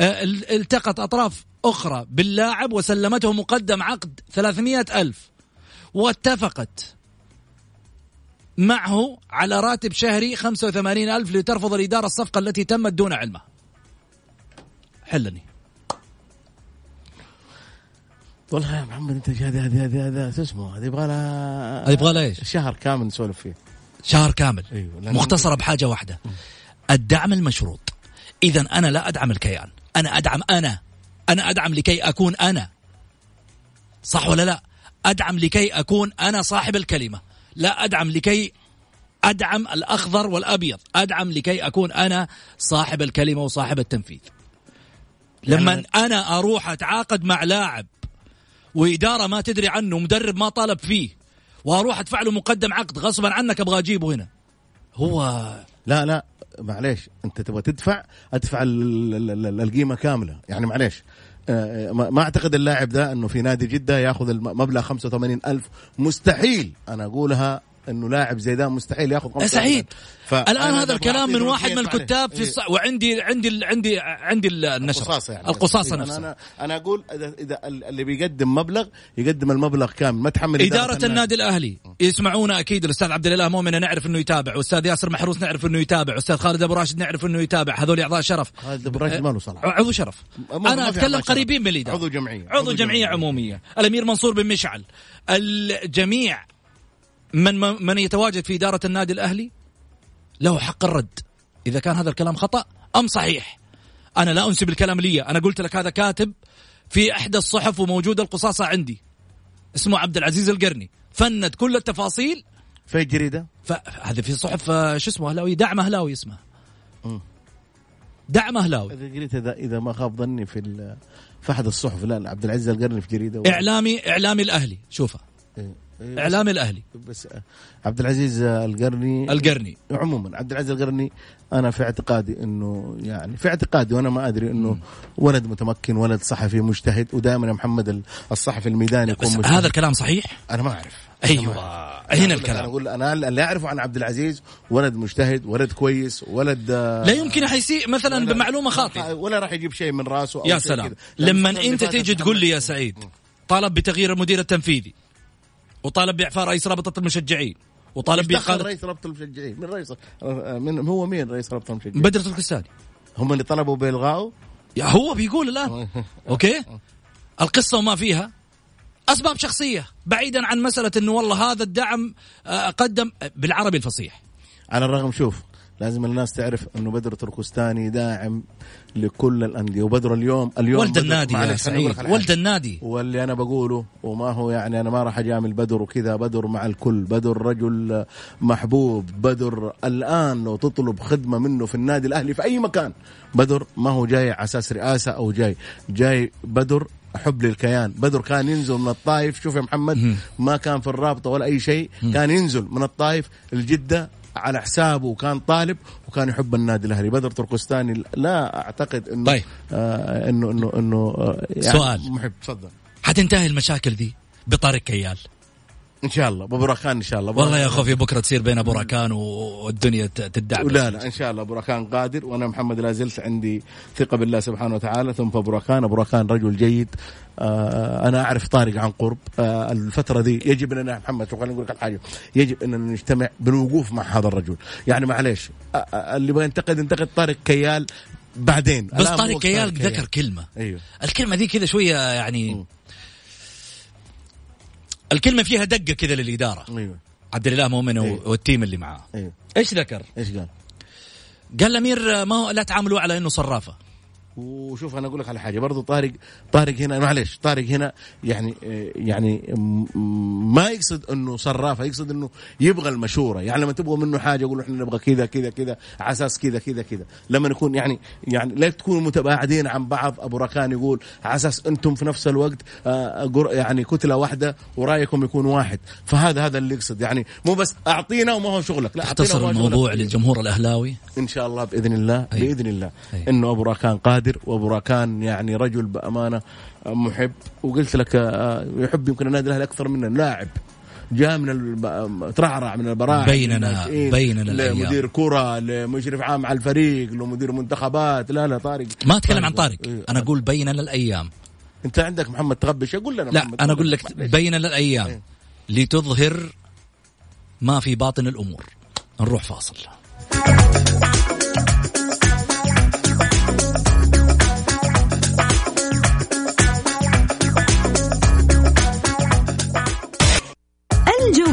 آه، التقط أطراف أخرى باللاعب وسلمته مقدم عقد 300 ألف. واتفقت معه على راتب شهري 85 ألف لترفض الإدارة الصفقة التي تمت دون علمه. حلني. والله يا محمد أنت هذه هذه هذه هذا شو اسمه؟ هذه يبغى لها هذه يبغى لها إيش؟ شهر كامل نسولف فيه. شهر كامل. أيوة، مختصرة بحاجة واحدة. الدعم المشروط. إذا أنا لا أدعم الكيان. أنا أدعم أنا. أنا أدعم لكي أكون أنا. صح ولا لا؟ أدعم لكي أكون أنا صاحب الكلمة. لا أدعم لكي أدعم الأخضر والأبيض. أدعم لكي أكون أنا صاحب الكلمة وصاحب التنفيذ. لما يعني- أنا أروح أتعاقد مع لاعب وإدارة ما تدري عنه ومدرب ما طالب فيه وأروح ادفع له مقدم عقد غصبا عنك أبغى أجيبه هنا. هو لا لا معليش أنت تبغى تدفع أدفع ال- ال- ال- القيمة كاملة. يعني معليش آه، ما ما أعتقد اللاعب ده إنه في نادي جدة ياخذ المبلغ 85 ألف. مستحيل. أنا أقولها انه لاعب زي ده مستحيل ياخذ يا سعيد فأنا الآن هذا الكلام من واحد من الكتاب في. الص... وعندي عندي عندي عندي ال- النشر. القصاصة يعني. القصاصة أنا- نفسها أنا أنا أقول اذا اللي بيقدم مبلغ يقدم المبلغ كامل ما تحمل إدارة النادي. الأهلي. يسمعونا أكيد الأستاذ عبد الإله مؤمن نعرف إنه يتابع وأستاذ ياسر محروس نعرف إنه يتابع أستاذ خالد أبو راشد نعرف إنه يتابع هذول أعضاء شرف. خالد أبو راشد ما له صلاح. عضو شرف. أنا أعضاء شرف. قريبين من الإدارة. عضو جمعية. عضو جمعية. عمومية. الأمير منصور بن مشعل. الجميع من من يتواجد في إدارة النادي الأهلي؟ له حق الرد. إذا كان هذا الكلام خطأ أم صحيح؟ أنا لا أنسب الكلام لي. أنا قلت لك هذا كاتب في إحدى الصحف وموجودة القصاصة عندي. اسمه عبد العزيز القرني. فند كل التفاصيل. في الجريده فهذا في صحف آه، شو اسمه؟ أهلاوي؟ دعم أهلاوي اسمه. دعم أهلاوي. إذا قريت اذا إذا ما خاب ظني في في أحد الصحف. لا عبد العزيز القرني في جريدة. اعلامي إعلامي الأهلي. شوفه. إيه. إيه. إعلامي الأهلي. بس آه، عبد العزيز القرني. القرني. عموما عبد العزيز القرني أنا في اعتقادي إنه يعني في اعتقادي وأنا ما أدري إنه ولد متمكن ولد صحفي مجتهد ودائما يا محمد ال- الصحفي الميداني يكون بس مجتهد. هذا الكلام صحيح؟ أنا ما أعرف. أيوه. هنا أنا الكلام؟ أقول أنا اللي أعرفه عن عبد العزيز ولد مجتهد ولد كويس ولد آه، لا يمكن حيسيء مثلا بمعلومة خاطئة. ولا راح يجيب شيء من راسه أو يا سلام. لما أنت تيجي تقول لي يا سعيد طالب بتغيير المدير التنفيذي. وطالب بإعفاء رئيس رابطة المشجعين وطالب بإقالة رئيس رابطة المشجعين. من رئيس آه، من هو مين رئيس رابطة المشجعين؟ بدر الكستاني هم اللي طلبوا بالغائه يا هو بيقول الآن. (laughs) أوكي؟ القصة وما فيها. أسباب شخصية بعيدا عن مسألة إنه والله هذا الدعم آه، قدم بالعربي الفصيح. على الرغم شوف لازم الناس تعرف انه بدر تركستاني داعم لكل الأندية. وبدر اليوم اليوم ولد النادي يا سعيد. ولد. النادي. واللي أنا بقوله وما هو يعني أنا ما راح أجامل بدر وكذا بدر مع الكل. بدر رجل محبوب. بدر الآن لو تطلب خدمة منه في النادي الأهلي في أي مكان بدر ما هو جاي على أساس رئاسة أو جاي جاي بدر حب للكيان. بدر كان ينزل من الطائف. شوف يا محمد ما كان في الرابطة ولا أي شيء. كان ينزل من الطائف الجده على حسابه وكان طالب وكان يحب النادي الأهلي بدر تركستاني لا أعتقد إنه طيب. آه إنه إنه إنه آه يعني سؤال. محب تفضل حتنتهي المشاكل دي بطارق كيال إن شاء الله. أبو راكان إن شاء الله. والله يا خوفي بكرة تصير بين أبو راكان والدنيا ت- تدعبس. لا لا إن شاء الله. أبو راكان قادر. وأنا محمد لا زلت عندي ثقة بالله سبحانه وتعالى. ثم أبو راكان. أبو راكان رجل جيد. آه أنا أعرف طارق عن قرب. آه الفترة دي يجب اننا محمد خليني أقول لك حاجة يجب اننا نجتمع بالوقوف مع هذا الرجل. يعني معليش آه اللي يبغى ينتقد ينتقد طارق كيال بعدين. بس طارق كيال ذكر كلمة. أيوه. الكلمة دي كذا شوية يعني الكلمة فيها دقة كذا للإدارة أيوه عبد الإله مؤمن أيوه. والتيم اللي معاه أيوه إيش ذكر؟ إيش قال؟ قال الأمير ما هو لا تعاملوا على إنه صرافة وشوف أنا أقول لك على حاجة برضو طارق طارق هنا معلش طارق هنا يعني يعني ما يقصد إنه صرافه يقصد إنه يبغى المشورة يعني لما تبغوا منه حاجة يقول إحنا نبغى كذا كذا كذا على أساس كذا كذا كذا. لما نكون يعني يعني لا تكونوا متباعدين عن بعض أبو ركان يقول على أساس أنتم في نفس الوقت آه، يعني كتلة واحدة ورأيكم يكون واحد. فهذا هذا اللي يقصد يعني مو بس أعطينا وما هو شغلك لا اختصر الموضوع للجمهور الأهلاوي. إن شاء الله بإذن الله أي. بإذن الله. أي. إنه أبو راكان قادر وابو راكان يعني رجل بأمانة محب. وقلت لك آه، يحب يمكن النادي الاهلي أكثر من لاعب. جاء من ترعرع من البراعم. بيننا بيننا لمدير كرة لمشرف عام على الفريق لمدير منتخبات. لا لا طارق. ما أتكلم عن طارق. إيه. أنا أقول بيننا الأيام. أنت عندك محمد تغبش؟ أقول لنا لا أنا أقول لك بيننا الأيام. إيه. لتظهر ما في باطن الأمور. نروح فاصل.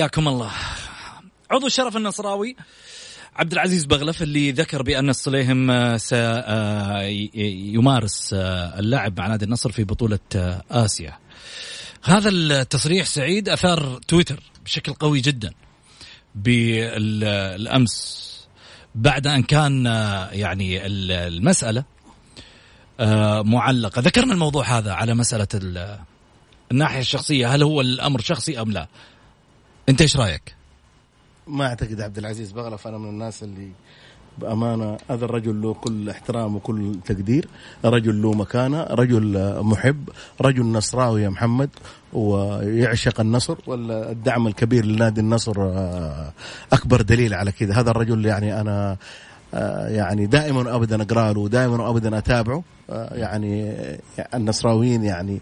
حياكم الله عضو الشرف النصراوي عبد العزيز بغلف اللي ذكر بأن الصليهم آه، سيمارس آه، اللعب مع نادي النصر في بطولة آه، آسيا. هذا التصريح سعيد أثار تويتر بشكل قوي جدا بالأمس بعد أن كان يعني المسألة معلقة، ذكرنا الموضوع هذا على مسألة الناحية الشخصية هل هو الأمر شخصي أم لا؟ انت إيش رايك؟ ما اعتقد عبد العزيز بغلف أنا من الناس اللي بأمانة هذا الرجل له كل احترام وكل تقدير، رجل له مكانة، رجل محب، رجل نصراوي يا محمد ويعشق النصر والدعم الكبير لنادي النصر آه، أكبر دليل على كذا، هذا الرجل يعني أنا آه، يعني دائما ابدا أقرأ له ودائما ابدا أتابعه آه، يعني النصراويين يعني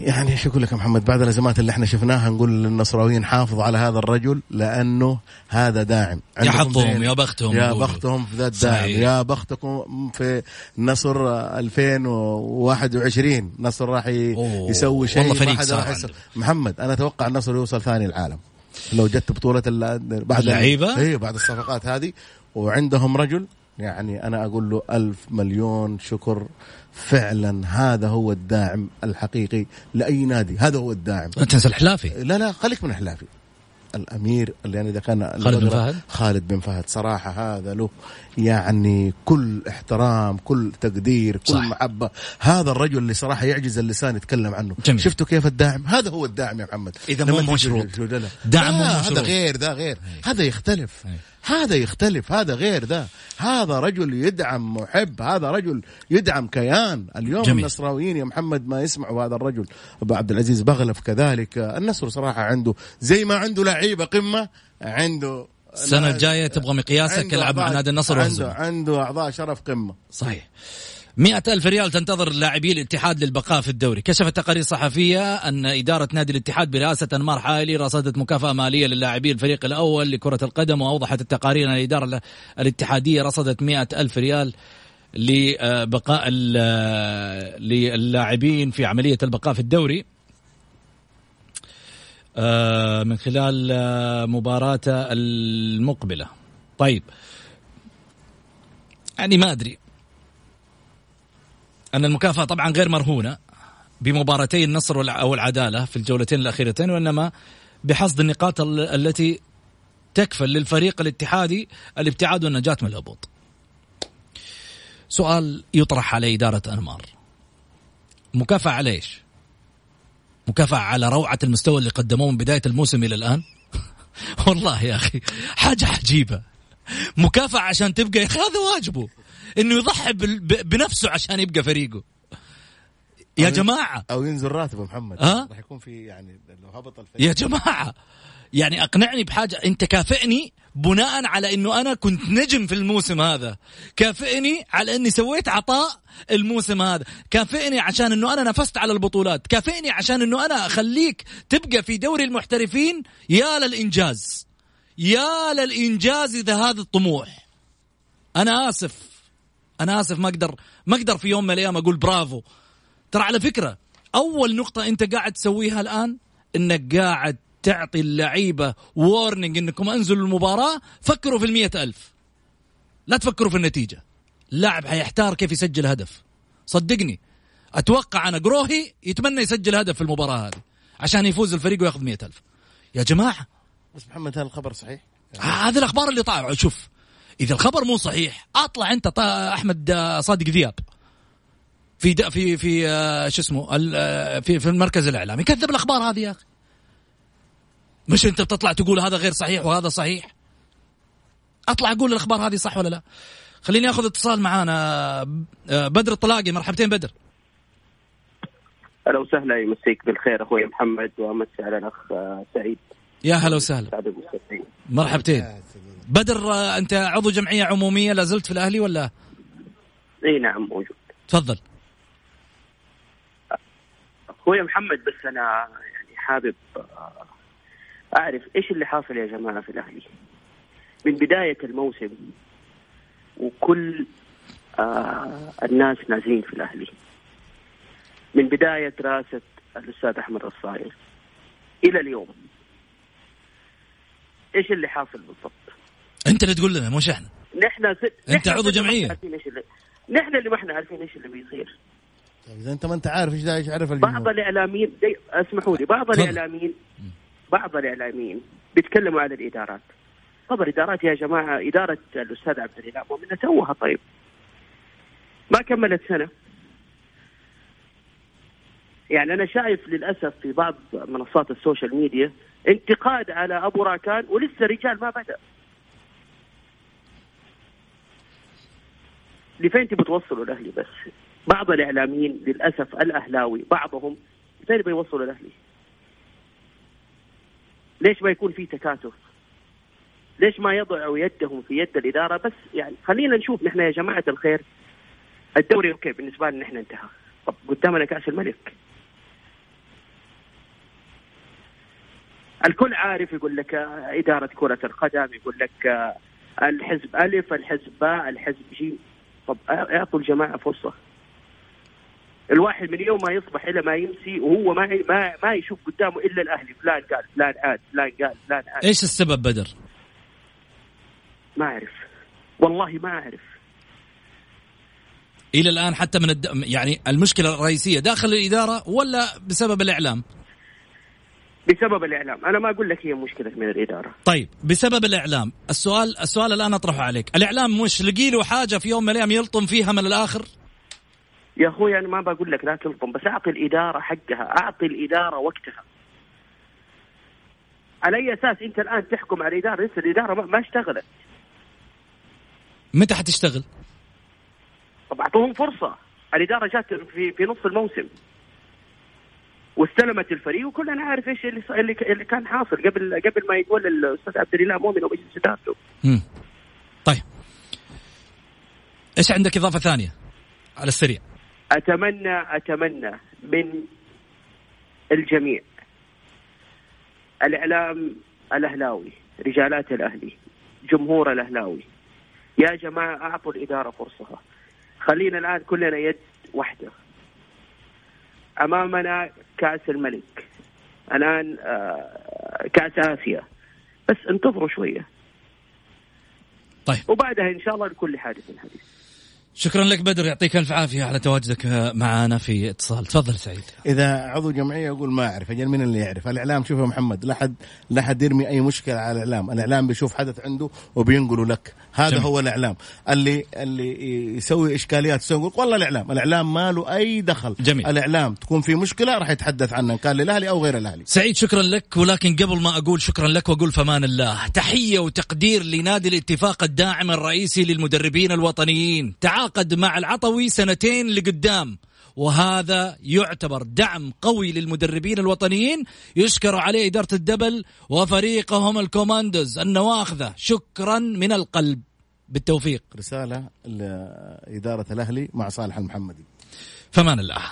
يعني إيش أقول لك محمد؟ بعد الأزمات اللي إحنا شفناها نقول للنصراويين حافظوا على هذا الرجل لأنه هذا داعم. يا حظهم يا بختهم يا بختهم في ذا الداعم يا بختكم في نصر 2021 نصر راح يسوي شيء والله فريق راح محمد أنا أتوقع النصر يوصل ثاني العالم. لو جت بطولة بعد اللعيبة؟ اي بعد الصفقات هذه. وعندهم رجل يعني أنا أقول له ألف مليون شكر فعلا هذا هو الداعم الحقيقي لأي نادي. هذا هو الداعم. لا تنسى الحلافي. لا لا خليك من الحلافي. الأمير اللي يعني إذا كان خالد بن فهد. خالد بن فهد. صراحة هذا له يعني كل احترام كل تقدير كل صح. محبة. هذا الرجل اللي صراحة يعجز اللسان يتكلم عنه. جميل. شفتوا كيف الداعم؟ هذا هو الداعم يا محمد. إذا مو مشروط. دعم مو مشروط هذا غير ذا غير. هذا يختلف. هذا يختلف هذا غير ذا. هذا رجل يدعم محب هذا رجل يدعم كيان. اليوم جميل. النصراويين يا محمد ما يسمعوا هذا الرجل. أبو عبد العزيز بغلف كذلك. النصر صراحة عنده زي ما عنده لعيبة قمة عنده السنة الجاية تبغى مقياسك يلعب مع نادي النصر عنده, عنده أعضاء شرف قمة. صحيح. مئة ألف ريال تنتظر لاعبي الاتحاد للبقاء في الدوري. كشفت تقارير صحفية أن إدارة نادي الاتحاد برئاسة أنمار حائلي رصدت مكافأة مالية للاعبي الفريق الأول لكرة القدم وأوضحت التقارير أن الإدارة الاتحادية رصدت مئة ألف ريال لبقاء للاعبين في عملية البقاء في الدوري. آه، من خلال آه، مباراته المقبلة. طيب. يعني ما أدري. أن المكافأة طبعا غير مرهونة بمباراتي النصر أو العدالة في الجولتين الأخيرتين وإنما بحصد النقاط التي تكفل للفريق الاتحادي الابتعاد والنجاة من الهبوط. سؤال يطرح على إدارة أنمار. مكافأة على إيش؟ مكافأة على روعة المستوى اللي قدموه من بداية الموسم إلى الآن؟ (laughs) والله يا أخي حاجة عجيبة. مكافأة عشان تبقى يا أخي هذا واجبه. إنه يضحي بنفسه عشان يبقى فريقه. يا أو- جماعة. أو ينزل راتبه محمد. ها؟ راح يكون في يعني لو هبط الفريق. يا جماعة. يعني أقنعني بحاجة. أنت كافئني بناء على إنه أنا كنت نجم في الموسم هذا. كافئني على إني سويت عطاء الموسم هذا. كافئني عشان إنه أنا نفست على البطولات. كافئني عشان إنه أنا أخليك تبقى في دوري المحترفين يا للإنجاز. يا للإنجاز إذا هذا الطموح. أنا آسف. أنا آسف. ما أقدر ما أقدر في يوم من الأيام أقول برافو. ترى على فكرة أول نقطة أنت قاعد تسويها الآن إنك قاعد تعطي اللعيبة وورنينج إنكم أنزلوا المباراة فكروا في المية ألف. لا تفكروا في النتيجة. اللاعب حيحتار كيف يسجل هدف. صدقني. أتوقع أنا قروهي يتمنى يسجل هدف في المباراة هذه عشان يفوز الفريق وياخذ مية ألف. يا جماعة بس محمد هذا الخبر صحيح؟ هذه الأخبار اللي طالعه شوف إذا الخبر مو صحيح أطلع أنت طا أحمد آه، صادق ذياب. في د- في في آه، شو اسمه ال- في في المركز الإعلامي. كذب الأخبار هذه يا أخي. مش أنت بتطلع تقول هذا غير صحيح وهذا صحيح؟ أطلع أقول الأخبار هذه صح ولا لا؟ خليني أخذ اتصال معانا بدر الطلاقي. مرحبتين بدر. أهلا وسهلا. يمسيك بالخير أخوي محمد وامسي على الأخ سعيد. يا هلا وسهلا. مرحبتين. بدر أنت عضو جمعية عمومية لا زلت في الأهلي ولا؟ إي نعم موجود. تفضل. أخوي محمد بس أنا يعني حابب آه، أعرف إيش اللي حاصل يا جماعة في الأهلي؟ من بداية الموسم وكل آه الناس نازلين في الأهلي. من بداية راسه الأستاذ أحمد الصاير إلى اليوم. إيش اللي حاصل بالضبط؟ أنت اللي تقول لنا مش إحنا نحن ست... أنت نحن عضو اللي... نحن اللي ما إحنا عارفين إيش اللي بيصير. طيب إذا أنت ما أنت عارف إيش إيش عارف بعض الجمهور الاعلاميين دي... اسمحوا لي بعض. الاعلاميين بعض الإعلاميين بيتكلموا على الإدارات. طب الإدارات يا جماعة إدارة الأستاذ عبد الإله مؤمن توها طيب. ما كملت سنة. يعني أنا شايف للأسف في بعض منصات ال social media انتقاد على أبو راكان ولسه الرجال ما بدأ. لفين تبي توصلوا الأهلي بس؟ بعض الإعلاميين للأسف الأهلاوي بعضهم فين بيوصلوا الأهلي؟ ليش ما يكون في تكاتف؟ ليش ما يضعوا يدهم في يد الإدارة؟ بس يعني خلينا نشوف نحن يا جماعة الخير. الدوري okay بالنسبة لنا نحن انتهى. طب قدامنا كأس الملك. الكل عارف يقول لك آه، إدارة كرة القدم يقول لك آه، الحزب ألف الحزب باء الحزب جيم. طب أعطوا الجماعة فرصة. الواحد من يوم ما يصبح إلى ما يمسي وهو ما ما ما يشوف قدامه إلا الأهلي. فلان قال فلان عاد فلان قال فلان عاد. إيش السبب بدر؟ ما أعرف. والله ما أعرف. إلى الآن حتى من الد... يعني المشكلة الرئيسية داخل الإدارة ولا بسبب الإعلام؟ بسبب الإعلام. أنا ما أقول لك هي مشكلة من الإدارة. طيب بسبب الإعلام السؤال السؤال الآن أطرحه عليك. الإعلام مش لقي له حاجة في يوم من الأيام يلطم فيها من الآخر؟ يا أخوي أنا ما بقول لك لا تلطم بس أعطي الإدارة حقها أعطي الإدارة وقتها. على أي أساس أنت الآن تحكم على الإدارة؟ لسه الإدارة ما, اشتغلت. متى حتشتغل؟ طب أعطوهم فرصة. الإدارة جات في في نص الموسم. واستلمت الفريق وكلنا عارف إيش اللي اللي, كان حاصل قبل قبل ما يتولى الأستاذ عبد الاله مؤمن ومجلس ادارته. طيب. إيش عندك إضافة ثانية على السريع؟ أتمنى أتمنى من الجميع الإعلام الأهلاوي رجالات الأهلي جمهور الأهلاوي. يا جماعة أعطوا الإدارة فرصها خلينا الآن كلنا يد واحدة. أمامنا كأس الملك. الآن آه، كأس آسيا. بس انتظروا شوية. طيب. وبعدها إن شاء الله لكل حادث حديث. شكرا لك بدر يعطيك ألف عافية على تواجدك معنا في اتصال. تفضل سعيد. إذا عضو جمعية يقول ما أعرف أجل من اللي يعرف؟ الإعلام شوف يا محمد لا حد لا حد يرمي أي مشكلة على الإعلام. الإعلام بيشوف حدث عنده وبينقله لك. هذا جميل. هو الإعلام. اللي اللي يسوي إشكاليات يسوي يقول والله الإعلام الإعلام ما له أي دخل. جميل. الإعلام تكون في مشكلة راح يتحدث عنها كان للأهلي أو غير الأهلي. سعيد شكرا لك. ولكن قبل ما أقول شكرا لك وأقول فمان الله تحية وتقدير لنادي الاتفاق الداعم الرئيسي للمدربين الوطنيين. تعاقد مع العطوي سنتين لقدام. وهذا يعتبر دعم قوي للمدربين الوطنيين. يشكر عليه إدارة الدبل وفريقهم الكوماندوز النواخذة. شكرا من القلب. بالتوفيق. رسالة لإدارة الأهلي مع صالح المحمدي. فمان الله.